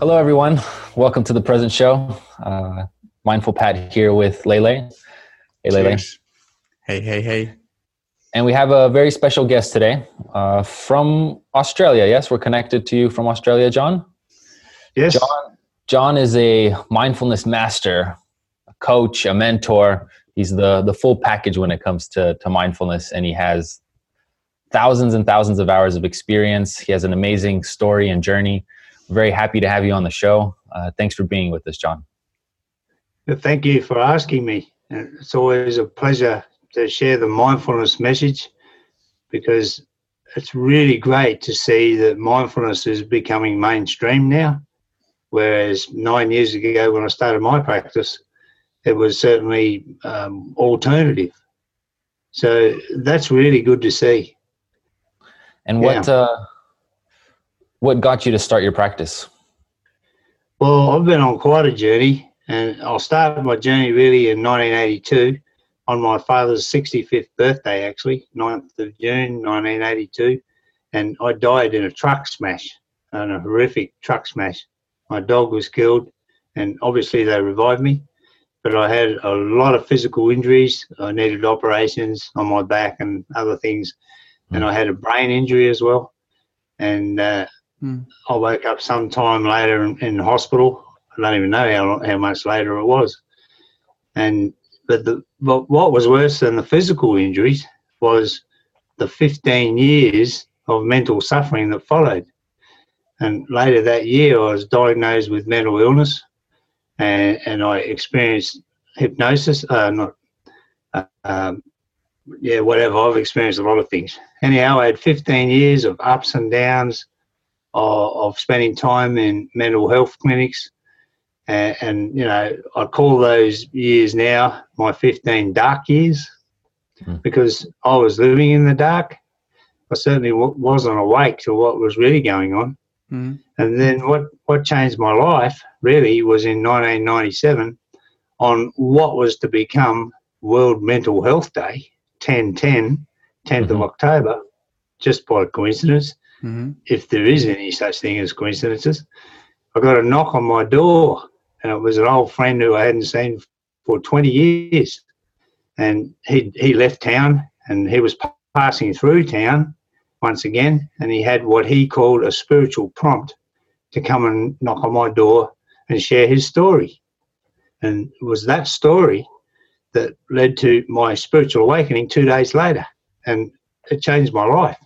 Hello, everyone. Welcome to the present show. Uh, Mindful Pat here with Lele. Hey, Lele. Hey, hey, hey. And we have a very special guest today uh, from Australia. Yes, we're connected to you from Australia, John. Yes. John, John is a mindfulness master, a coach, a mentor. He's the the full package when it comes to to mindfulness, and he has thousands and thousands of hours of experience. He has an amazing story and journey. Very happy to have you on the show. Uh, thanks for being with us, John. Thank you for asking me. It's always a pleasure to share the mindfulness message because it's really great to see that mindfulness is becoming mainstream now. Whereas nine years ago, when I started my practice, it was certainly um, alternative. So that's really good to see. And what yeah. uh, what got you to start your practice? Well, I've been on quite a journey, and I started my journey really in 1982 on my father's 65th birthday, actually, 9th of June 1982. And I died in a truck smash, in a horrific truck smash. My dog was killed, and obviously they revived me. But I had a lot of physical injuries. I needed operations on my back and other things. And I had a brain injury as well. And uh, Mm. I woke up sometime later in, in hospital. I don't even know how how much later it was. And but the but what was worse than the physical injuries was the 15 years of mental suffering that followed. And later that year, I was diagnosed with mental illness, and, and I experienced hypnosis. Uh, not, uh, um, yeah, whatever. I've experienced a lot of things. Anyhow, I had 15 years of ups and downs, of, of spending time in mental health clinics. And, and, you know, I call those years now my 15 dark years mm. because I was living in the dark. I certainly w- wasn't awake to what was really going on. Mm. And then what, what changed my life really was in 1997 on what was to become World Mental Health Day, 10 10, 10th mm-hmm. of October, just by coincidence mm-hmm. if there is any such thing as coincidences. I got a knock on my door, and it was an old friend who I hadn't seen for 20 years. And he, he left town and he was passing through town once again, and he had what he called a spiritual prompt to come and knock on my door and share his story. And it was that story that led to my spiritual awakening two days later. And it changed my life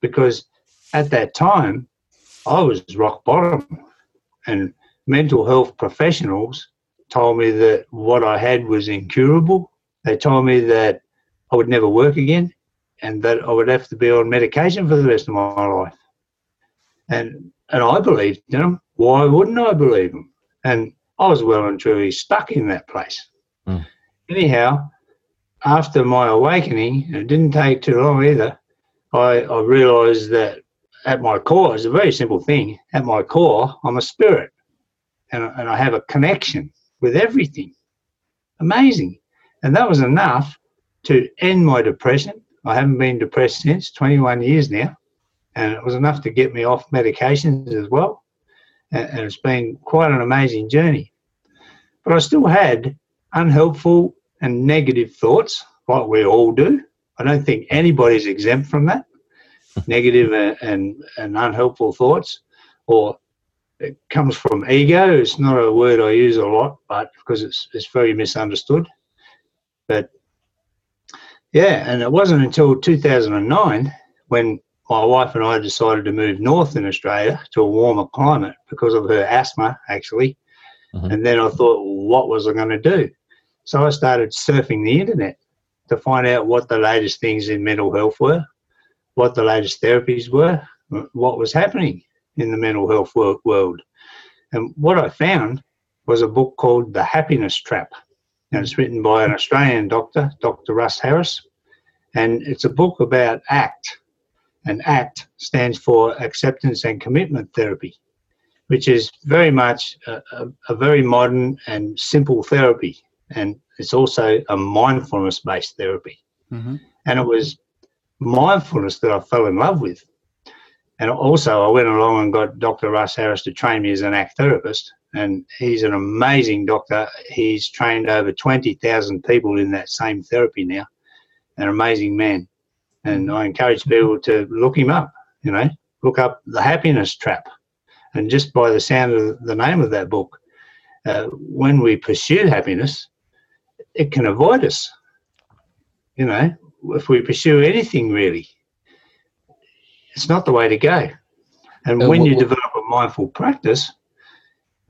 because at that time, I was rock bottom, and mental health professionals told me that what I had was incurable. They told me that I would never work again and that I would have to be on medication for the rest of my life. And and I believed in them. Why wouldn't I believe them? And I was well and truly stuck in that place. Mm. Anyhow, after my awakening, it didn't take too long either, I, I realized that at my core, it's a very simple thing. At my core, I'm a spirit and, and I have a connection with everything. Amazing. And that was enough to end my depression. I haven't been depressed since 21 years now. And it was enough to get me off medications as well. And, and it's been quite an amazing journey. But I still had unhelpful and negative thoughts, like we all do. I don't think anybody's exempt from that negative and, and, unhelpful thoughts, or it comes from ego. It's not a word I use a lot, but because it's it's very misunderstood. But yeah, and it wasn't until 2009 when my wife and I decided to move north in Australia to a warmer climate because of her asthma, actually. Mm-hmm. And then I thought, well, what was I going to do? So I started surfing the internet to find out what the latest things in mental health were what the latest therapies were, what was happening in the mental health world. And what I found was a book called The Happiness Trap. And it's written by an Australian doctor, Dr. Russ Harris. And it's a book about ACT. And ACT stands for Acceptance and Commitment Therapy, which is very much a, a, a very modern and simple therapy. And it's also a mindfulness based therapy. Mm-hmm. And it was mindfulness that I fell in love with. And also, I went along and got Dr. Russ Harris to train me as an act therapist. And he's an amazing doctor. He's trained over 20,000 people in that same therapy now. An amazing man. And I encourage people to look him up, you know, look up The Happiness Trap. And just by the sound of the name of that book, uh, when we pursue happiness, it can avoid us. You know, if we pursue anything really, it's not the way to go. And Uh, when wh- you develop a mindful practice,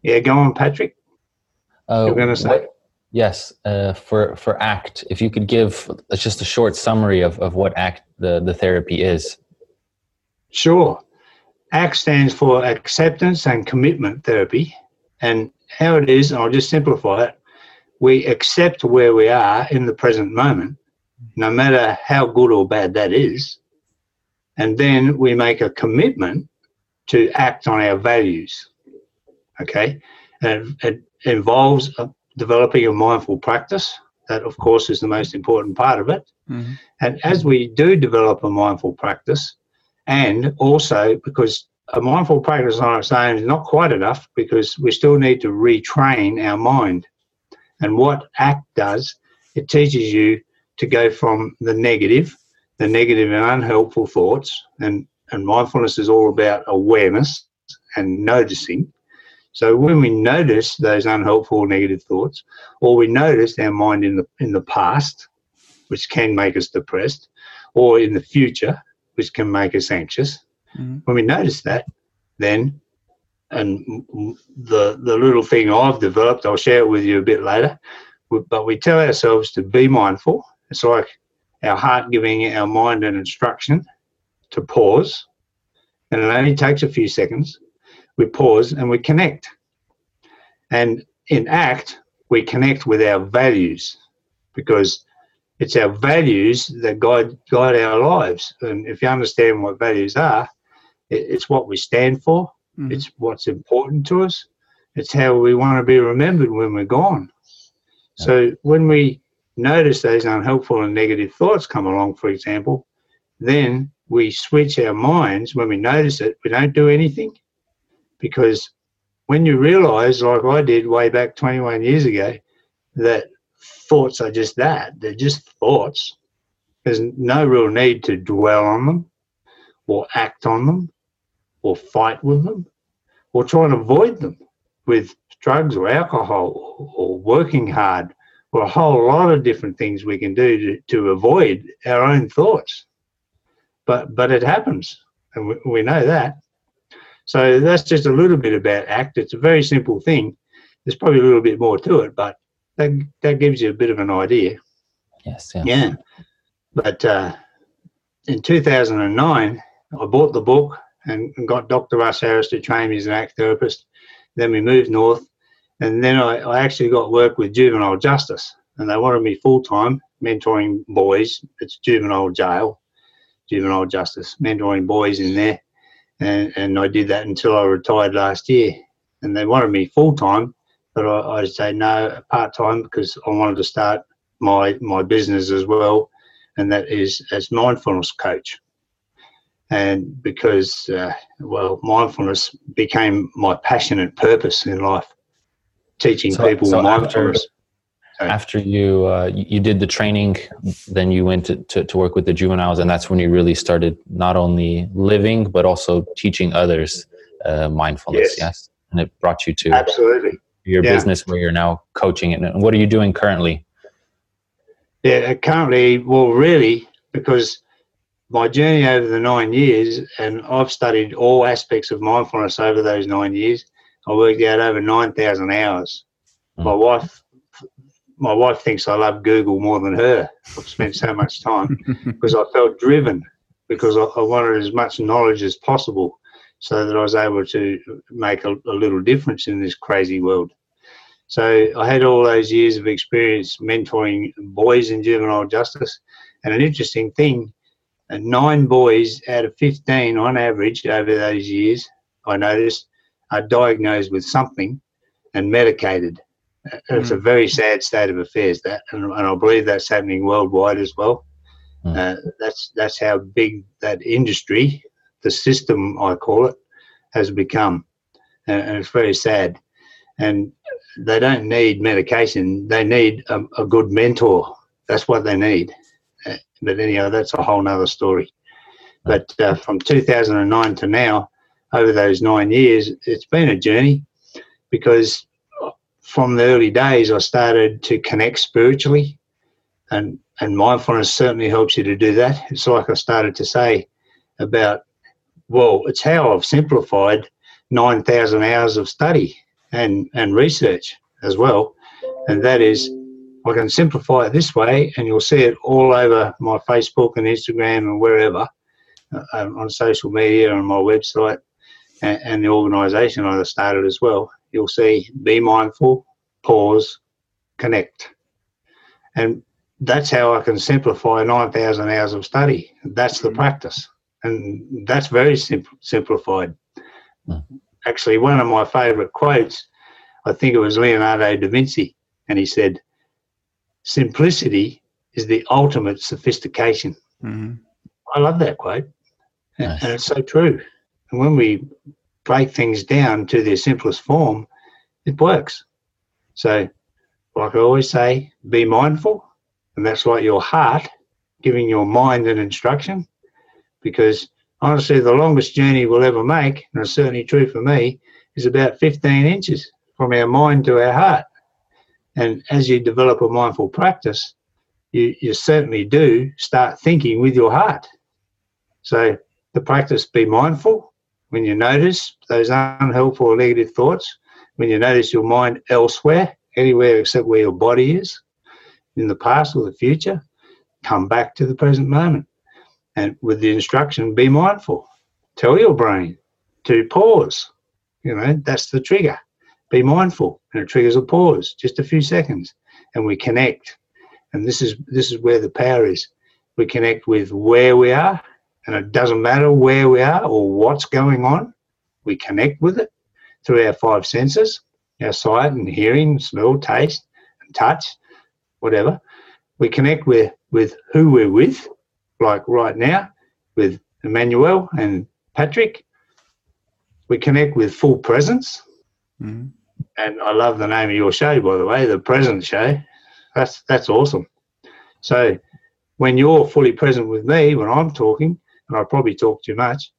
yeah, go on, Patrick. Uh, You're gonna say? what- yes, uh, for for ACT, if you could give just a short summary of, of what ACT the, the therapy is. Sure. ACT stands for Acceptance and Commitment Therapy. And how it is, I'll just simplify it. We accept where we are in the present moment, no matter how good or bad that is. And then we make a commitment to act on our values. Okay. And it involves uh, developing a mindful practice. That, of course, is the most important part of it. Mhm. And as we do develop a mindful practice, and also because a mindful practice on its own is not quite enough because we still need to retrain our mind. And what ACT does, it teaches you to go from the negative, the negative and unhelpful thoughts, and, and mindfulness is all about awareness and noticing. So when we notice those unhelpful negative thoughts, or we notice our mind in the in the past, which can make us depressed, or in the future, which can make us anxious. Mhm. When we notice that, then, and the the little thing I've developed, I'll share it with you a bit later. But we tell ourselves to be mindful. It's like our heart giving our mind an instruction to pause, and it only takes a few seconds. We pause and we connect. And in ACT, we connect with our values because it's our values that guide guide our lives. And if you understand what values are, it, it's what we stand for. Mhm. It's what's important to us. It's how we want to be remembered when we're gone. So when we notice those unhelpful and negative thoughts come along, for example, then we switch our minds. When we notice it, we don't do anything because when you realize, like I did way back 21 years ago, that thoughts are just that. They're just thoughts. There's no real need to dwell on them or act on them or fight with them or try and avoid them with drugs or alcohol or working hard or a whole lot of different things we can do to, to avoid our own thoughts. But but it happens and we, we know that. So that's just a little bit about ACT. It's a very simple thing. There's probably a little bit more to it, but that, that gives you a bit of an idea. Yes, yeah. Yeah. But uh, in 2009, I bought the book and, and got Dr. Russ Harris to train me as an ACT therapist. Then we moved north. And then I, I actually got work with juvenile justice. And they wanted me full time mentoring boys. It's juvenile jail, juvenile justice, mentoring boys in there. And, and I did that until I retired last year. And they wanted me full time, but I, I say no, part time because I wanted to start my my business as well, and that is as mindfulness coach. And because uh, well, mindfulness became my passionate purpose in life, teaching So- people so after- mindfulness. After you, uh, you you did the training, then you went to, to, to work with the juveniles, and that's when you really started not only living but also teaching others uh, mindfulness. Yes. Yes, and it brought you to Absolutely. your Yeah. business where you're now coaching it. And what are you doing currently? Yeah, currently, well, really, because my journey over the nine years, and I've studied all aspects of mindfulness over those nine years. I worked out over nine thousand hours. Mm. My wife, my wife thinks I love Google more than her. I've spent so much time because I felt driven because I, I wanted as much knowledge as possible, so that I was able to make a, a little difference in this crazy world. So I had all those years of experience mentoring boys in juvenile justice. And an interesting thing, nine boys out of 15 on average over those years, I noticed, are diagnosed with something and medicated. Uh, It's a very sad state of affairs, that, and, and I believe that's happening worldwide as well. Mm. Uh, that's that's how big that industry, the system I call it has become, and, and it's very sad. And they don't need medication; they need a, a good mentor. That's what they need. Uh, But anyhow, that's a whole nother story. But uh, from 2009 to now, over those nine years, it's been a journey because from the early days, I started to connect spiritually, and and mindfulness certainly helps you to do that. It's like I started to say about, well, it's how I've simplified 9,000 hours of study and, and research as well. And that is, I can simplify it this way, and you'll see it all over my Facebook and Instagram and wherever uh, on social media and my website and, and the organisation I started as well. You'll see be mindful, pause, connect. And that's how I can simplify 9,000 hours of study. That's the practice. And that's very simple, simplified. Mm. Actually, one of my favourite quotes, I think it was Leonardo da Vinci, and he said, Simplicity is the ultimate sophistication. hmm I love that quote. Nice. And it's so true. And when we break things down to their simplest form, it works. So, like I always say, be mindful. And that's like your heart giving your mind an instruction. Because honestly, the longest journey we'll ever make, and it's certainly true for me, is about 15 inches from our mind to our heart. And as you develop a mindful practice, you, you certainly do start thinking with your heart. So the practice be mindful when you notice those unhelpful or negative thoughts, when you notice your mind elsewhere, anywhere except where your body is, in the past or the future, come back to the present moment. And with the instruction, be mindful. Tell your brain to pause. You know, that's the trigger. Be mindful. And it triggers a pause, just a few seconds. And we connect. And this is this is where the power is. We connect with where we are and it doesn't matter where we are or what's going on, we connect with it through our five senses our sight and hearing, smell, taste, and touch, whatever. We connect with, with who we're with, like right now with Emmanuel and Patrick. We connect with full presence. hmm And I love the name of your show, by the way, the Present Show. That's that's awesome. So when you're fully present with me when I'm talking, and I probably talk too much,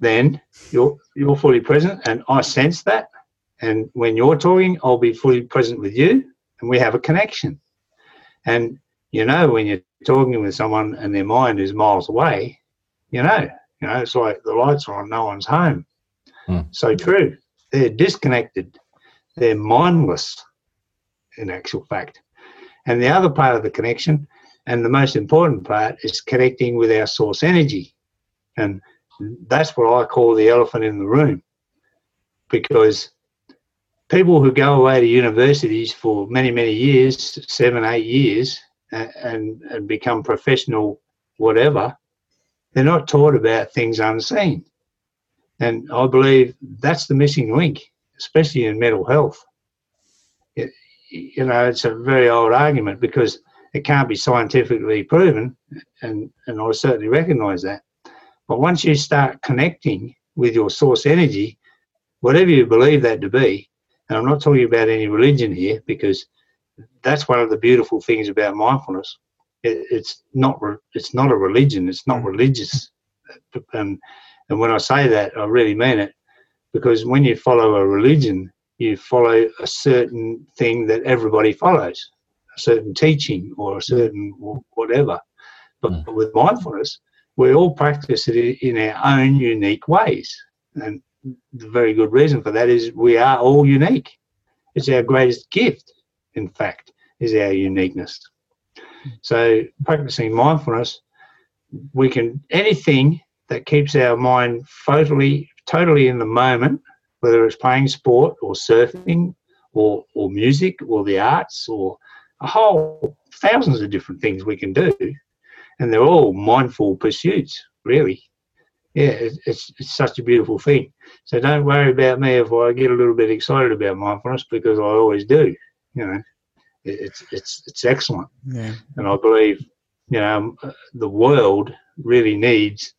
then you're you're fully present, and I sense that. And when you're talking, I'll be fully present with you, and we have a connection. And you know when you're talking with someone and their mind is miles away, you know, you know, it's like the lights are on, no one's home. Hmm. So true. They're disconnected. They're mindless, in actual fact. And the other part of the connection, and the most important part, is connecting with our source energy. And that's what I call the elephant in the room. Because people who go away to universities for many, many years, seven, eight years, and, and become professional, whatever, they're not taught about things unseen. And I believe that's the missing link, especially in mental health. It, you know, it's a very old argument because it can't be scientifically proven, and, and I certainly recognize that. But once you start connecting with your source energy, whatever you believe that to be, and I'm not talking about any religion here because that's one of the beautiful things about mindfulness. It, it's not re- it's not a religion. It's not religious, and and when I say that, I really mean it, because when you follow a religion, you follow a certain thing that everybody follows, a certain teaching or a certain whatever. But Mm. with mindfulness, we all practice it in our own unique ways, and the very good reason for that is we are all unique. It's our greatest gift, in fact, is our uniqueness. So practicing mindfulness, we can anything that keeps our mind totally totally in the moment, whether it's playing sport or surfing or or music or the arts or a whole thousands of different things we can do, and they're all mindful pursuits, really. Yeah, it's, it's, it's such a beautiful thing. So don't worry about me if I get a little bit excited about mindfulness because I always do. You know, It- it's it's it's excellent Yeah. and I believe you know the world really needs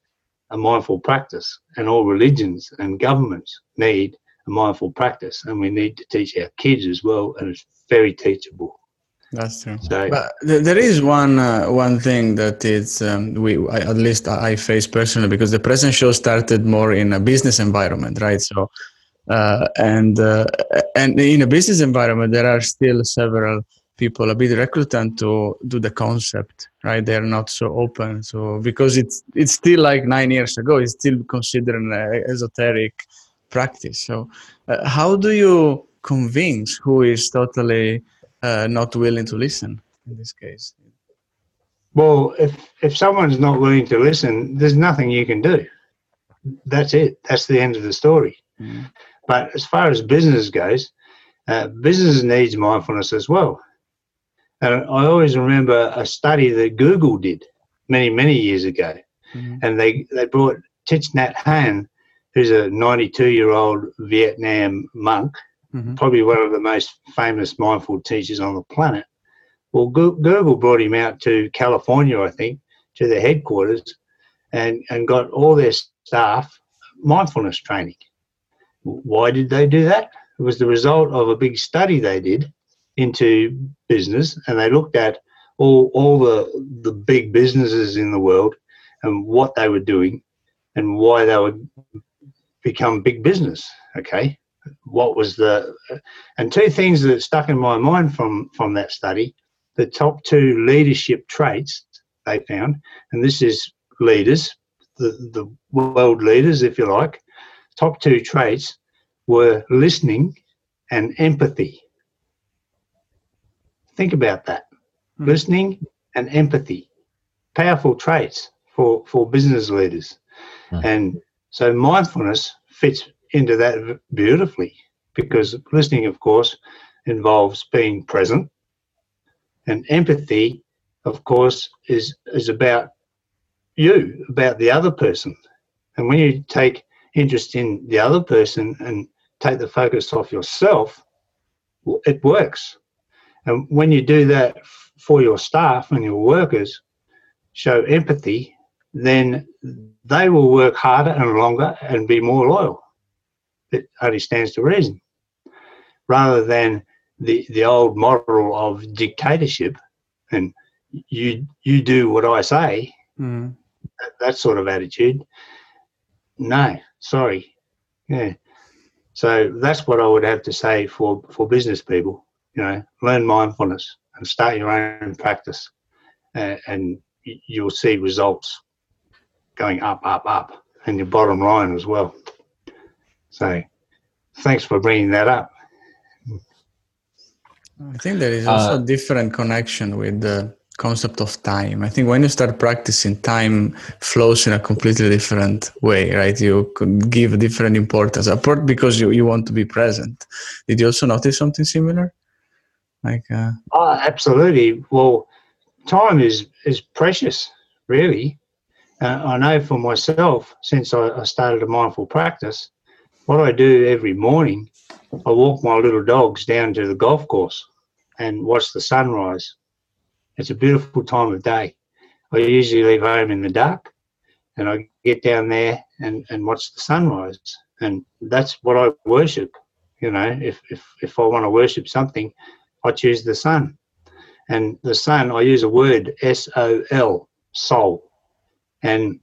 a mindful practice, and all religions and governments need a mindful practice, and we need to teach our kids as well, and it's very teachable. That's true. So, but there is one uh, one thing that is um, we I, at least I face personally because the present show started more in a business environment, right? So, uh, and uh, and in a business environment, there are still several people a bit reluctant to do the concept, right? They're not so open. So because it's it's still like nine years ago, it's still considered an esoteric practice. So, uh, how do you convince who is totally uh, not willing to listen in this case? Well, if if someone's not willing to listen, there's nothing you can do. That's it. That's the end of the story. Mm. But as far as business goes, uh, business needs mindfulness as well. And I always remember a study that Google did many, many years ago. Mm-hmm. And they, they brought Thich Nhat Hanh, who's a 92 year old Vietnam monk, mm-hmm. probably one of the most famous mindful teachers on the planet. Well, Google brought him out to California, I think, to their headquarters, and, and got all their staff mindfulness training. Why did they do that? It was the result of a big study they did into business and they looked at all, all the, the big businesses in the world and what they were doing and why they would become big business. Okay what was the and two things that stuck in my mind from from that study the top two leadership traits they found and this is leaders the, the world leaders if you like top two traits were listening and empathy think about that mm. listening and empathy powerful traits for for business leaders mm. and so mindfulness fits into that beautifully because listening, of course, involves being present, and empathy, of course, is is about you, about the other person. And when you take interest in the other person and take the focus off yourself, it works. And when you do that for your staff and your workers, show empathy, then they will work harder and longer and be more loyal it only stands to reason. Rather than the, the old model of dictatorship and you you do what I say, mm. that, that sort of attitude. No, sorry. Yeah. So that's what I would have to say for, for business people. You know, learn mindfulness and start your own practice, uh, and you'll see results going up, up, up, and your bottom line as well. So thanks for bringing that up. I think there is also uh, a different connection with the concept of time. I think when you start practicing, time flows in a completely different way, right? You could give different importance, apart because you, you want to be present. Did you also notice something similar? Like, uh... oh, absolutely. Well, time is is precious, really. Uh, I know for myself, since I, I started a mindful practice, what I do every morning, I walk my little dogs down to the golf course and watch the sunrise. It's a beautiful time of day. I usually leave home in the dark and I get down there and, and watch the sunrise. And that's what I worship. You know, if, if, if I want to worship something, I choose the sun. And the sun, I use a word, S O L, sol. And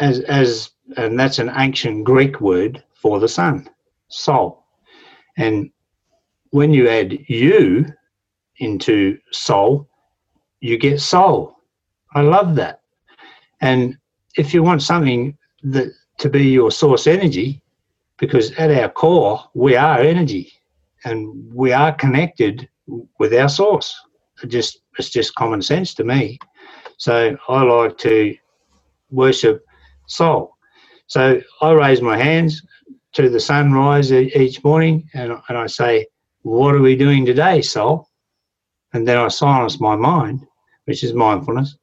as, as, and that's an ancient Greek word for the sun, sol. And when you add you into sol, you get soul. I love that. And if you want something that to be your source energy, because at our core we are energy and we are connected with our source. It just it's just common sense to me. So I like to worship soul. So I raise my hands to the sunrise each morning and, and I say, What are we doing today, soul? And then I silence my mind, which is mindfulness,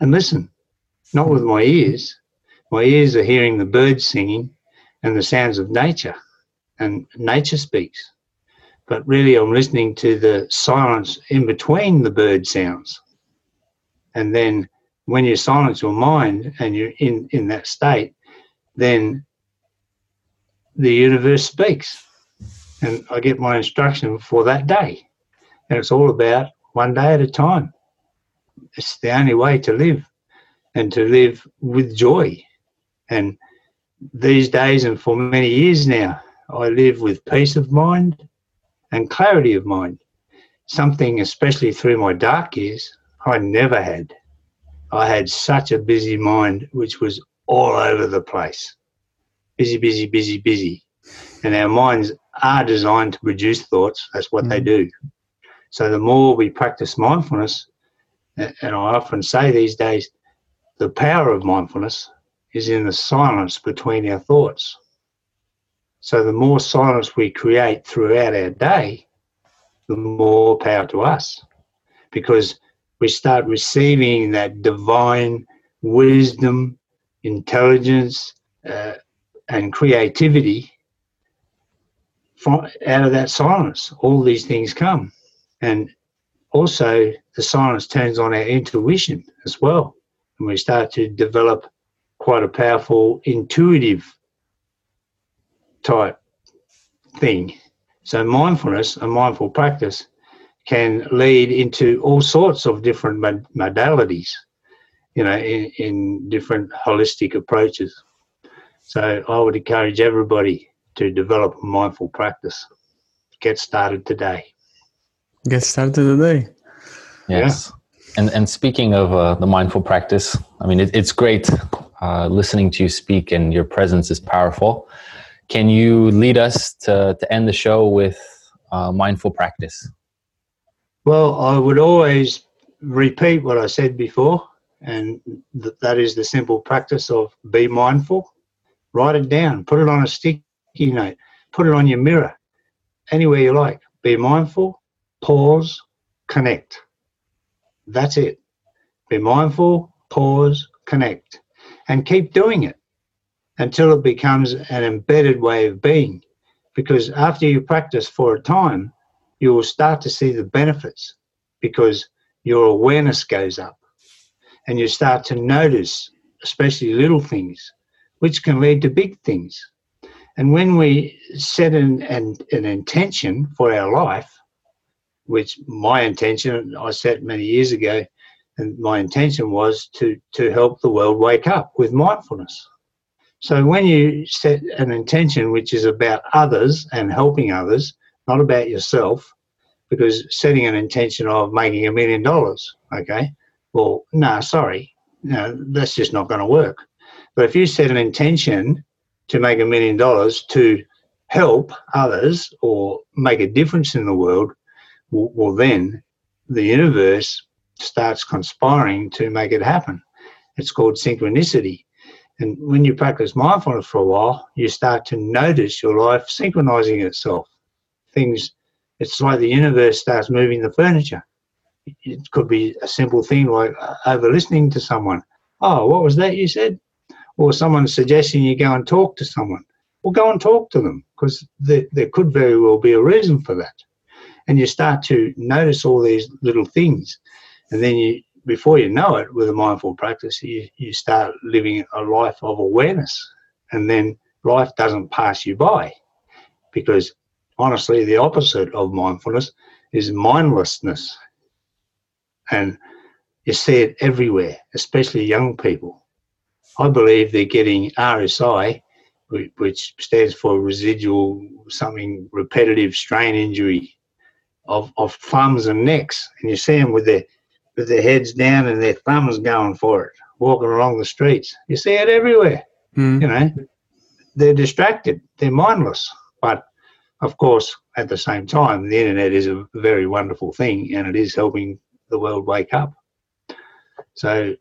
and listen, not with my ears. My ears are hearing the birds singing and the sounds of nature, and nature speaks. But really, I'm listening to the silence in between the bird sounds. And then when you silence your mind and you're in, in that state, then the universe speaks. And I get my instruction for that day. And it's all about one day at a time. It's the only way to live and to live with joy. And these days and for many years now, I live with peace of mind and clarity of mind. Something, especially through my dark years, I never had. I had such a busy mind, which was all over the place. Busy, busy, busy, busy. And our minds are designed to produce thoughts. That's what mm. they do. So the more we practice mindfulness, and I often say these days, the power of mindfulness is in the silence between our thoughts. So the more silence we create throughout our day, the more power to us. Because we start receiving that divine wisdom, intelligence, uh, and creativity from out of that silence. All these things come. And also, the silence turns on our intuition as well. And we start to develop quite a powerful intuitive type thing. So, mindfulness, a mindful practice, can lead into all sorts of different modalities, you know, in, in different holistic approaches. So, I would encourage everybody to develop a mindful practice. Get started today. Get started today. Yes. Yeah. And, and speaking of uh, the mindful practice, I mean, it, it's great uh, listening to you speak, and your presence is powerful. Can you lead us to, to end the show with uh, mindful practice? Well, I would always repeat what I said before, and th- that is the simple practice of be mindful. Write it down, put it on a sticky note, put it on your mirror, anywhere you like. Be mindful, pause, connect. That's it. Be mindful, pause, connect, and keep doing it until it becomes an embedded way of being. Because after you practice for a time, you will start to see the benefits because your awareness goes up. And you start to notice, especially little things, which can lead to big things. And when we set an, an, an intention for our life, which my intention I set many years ago, and my intention was to to help the world wake up with mindfulness. So when you set an intention which is about others and helping others, not about yourself, because setting an intention of making a million dollars, okay, well, no, sorry, no, that's just not going to work. But if you set an intention to make a million dollars to help others or make a difference in the world, well, well, then the universe starts conspiring to make it happen. It's called synchronicity. And when you practice mindfulness for a while, you start to notice your life synchronizing itself. Things, it's like the universe starts moving the furniture. It could be a simple thing like uh, over listening to someone. Oh, what was that you said? Or someone suggesting you go and talk to someone. Well, go and talk to them because there, there could very well be a reason for that. And you start to notice all these little things. And then you before you know it with a mindful practice you, you start living a life of awareness. And then life doesn't pass you by because honestly the opposite of mindfulness is mindlessness. And you see it everywhere especially young people i believe they're getting rsi which stands for residual something repetitive strain injury of, of thumbs and necks, and you see them with their with their heads down and their thumbs going for it, walking along the streets. You see it everywhere. Mm. You know, they're distracted, they're mindless. But of course, at the same time, the internet is a very wonderful thing, and it is helping the world wake up. So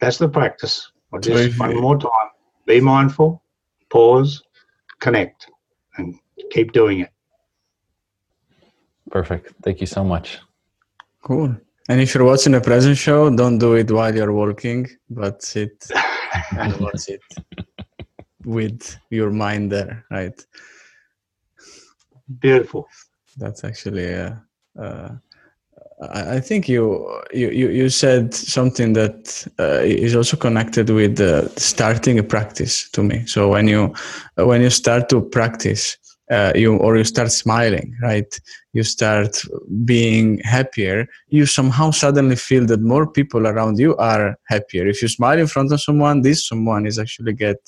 that's the practice. I'll just one more time: be mindful, pause, connect, and keep doing it. Perfect. Thank you so much. Cool. And if you're watching a present show, don't do it while you're working, but sit and watch it with your mind there, right? Beautiful. That's actually a, a, I think you you you said something that uh, is also connected with uh, starting a practice to me. So when you when you start to practice, uh, you or you start smiling, right? You start being happier. You somehow suddenly feel that more people around you are happier. If you smile in front of someone, this someone is actually get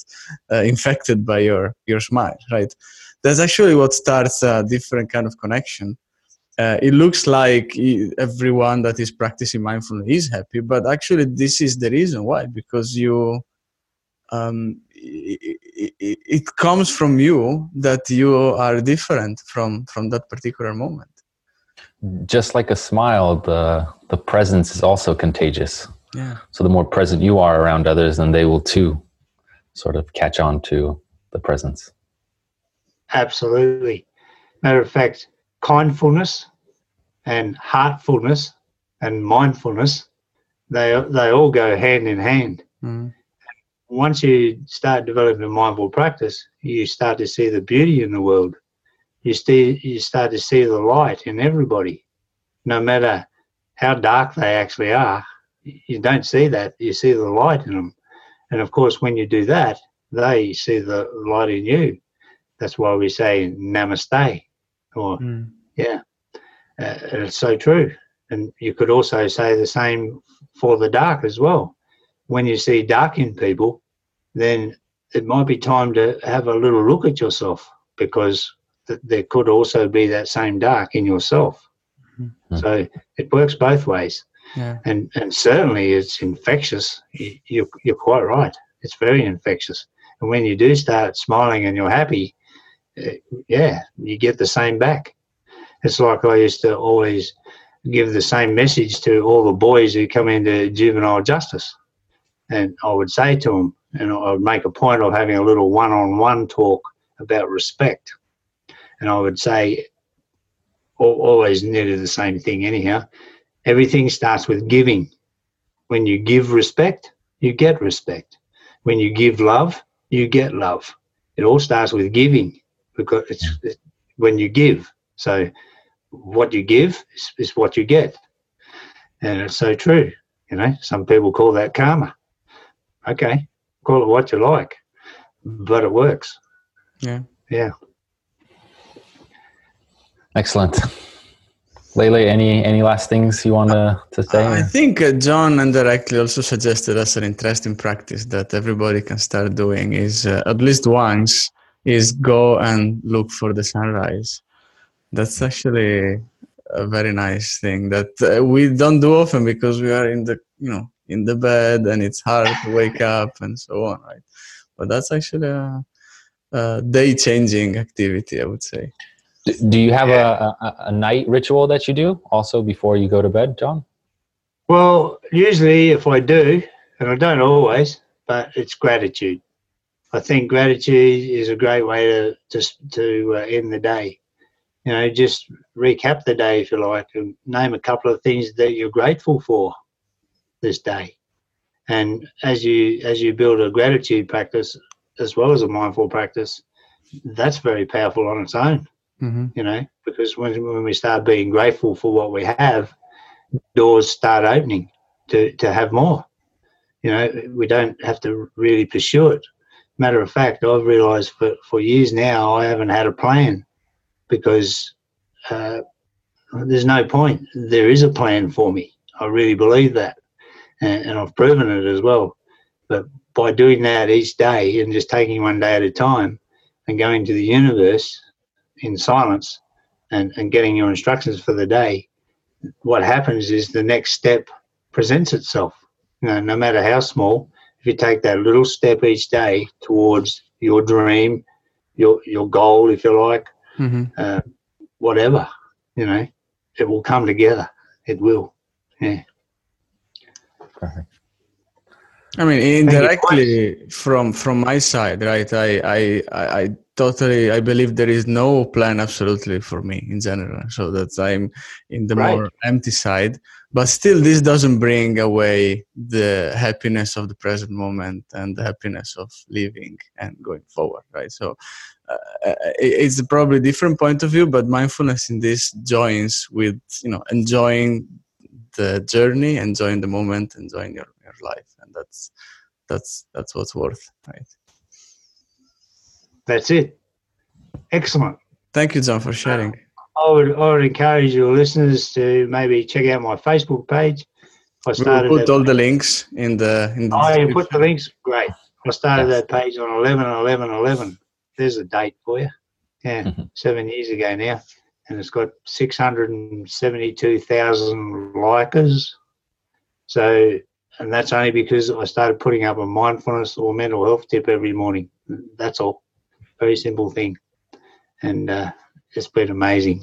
uh, infected by your your smile, right? That's actually what starts a different kind of connection uh, it looks like everyone that is practicing mindfulness is happy, but actually, this is the reason why because you, um, it, it, it, comes from you that you are different from from that particular moment. Just like a smile, the the presence is also contagious. Yeah. So the more present you are around others, then they will too, sort of catch on to the presence. Absolutely. Matter of fact, kindfulness and heartfulness and mindfulness, they they all go hand in hand. Mm. Once you start developing a mindful practice, you start to see the beauty in the world. You see, you start to see the light in everybody, no matter how dark they actually are. You don't see that; you see the light in them. And of course, when you do that, they see the light in you. That's why we say Namaste, or mm. Yeah, uh, it's so true. And you could also say the same for the dark as well. When you see dark in people, then it might be time to have a little look at yourself because th- there could also be that same dark in yourself. Mm-hmm. So it works both ways. Yeah. And and certainly it's infectious. You're, you're quite right. It's very infectious. And when you do start smiling and you're happy, uh, yeah, you get the same back. It's like I used to always give the same message to all the boys who come into juvenile justice. And I would say to them, and I would make a point of having a little one on one talk about respect. And I would say, always nearly the same thing, anyhow. Everything starts with giving. When you give respect, you get respect. When you give love, you get love. It all starts with giving because it's, it's when you give. So what you give is, is what you get. And it's so true. You know, some people call that karma. Okay, call it what you like, but it works. Yeah. Yeah. Excellent. Lele, any any last things you want to, to say? I think uh, John indirectly also suggested us an interesting practice that everybody can start doing is uh, at least once is go and look for the sunrise. That's actually a very nice thing that uh, we don't do often because we are in the you know in the bed and it's hard to wake up and so on, right? But that's actually a, a day changing activity, I would say. Do you have a, a, a night ritual that you do also before you go to bed, John? Well, usually if I do, and I don't always, but it's gratitude. I think gratitude is a great way to to, to uh, end the day you know, just recap the day if you like, and name a couple of things that you're grateful for this day. And as you as you build a gratitude practice as well as a mindful practice, that's very powerful on its own. Mm-hmm. You know, because when when we start being grateful for what we have, doors start opening to to have more. You know, we don't have to really pursue it. Matter of fact, I've realised for, for years now I haven't had a plan because uh, there's no point. There is a plan for me. I really believe that, and, and I've proven it as well. But by doing that each day and just taking one day at a time and going to the universe in silence and, and getting your instructions for the day, what happens is the next step presents itself. You know, no matter how small, if you take that little step each day towards your dream, your your goal, if you like, mm-hmm. uh, whatever, you know, it will come together. It will. Yeah. Perfect. I mean, indirectly from from my side, right? I I I totally i believe there is no plan absolutely for me in general so that i'm in the right. more empty side but still this doesn't bring away the happiness of the present moment and the happiness of living and going forward right so uh, it's a probably different point of view but mindfulness in this joins with you know enjoying the journey enjoying the moment enjoying your, your life and that's that's that's what's worth right that's it. Excellent. Thank you, John, for sharing. I would, I would encourage your listeners to maybe check out my Facebook page. I started we'll put all the links in the. In the oh, you put the links? Great. I started yes. that page on 11 11 11. There's a date for you. Yeah, mm-hmm. seven years ago now. And it's got 672,000 likers. So, and that's only because I started putting up a mindfulness or mental health tip every morning. That's all. Very simple thing, and uh, it's been amazing.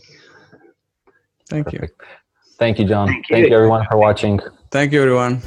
Thank Perfect. you. Thank you, John. Thank you. Thank you, everyone, for watching. Thank you, everyone.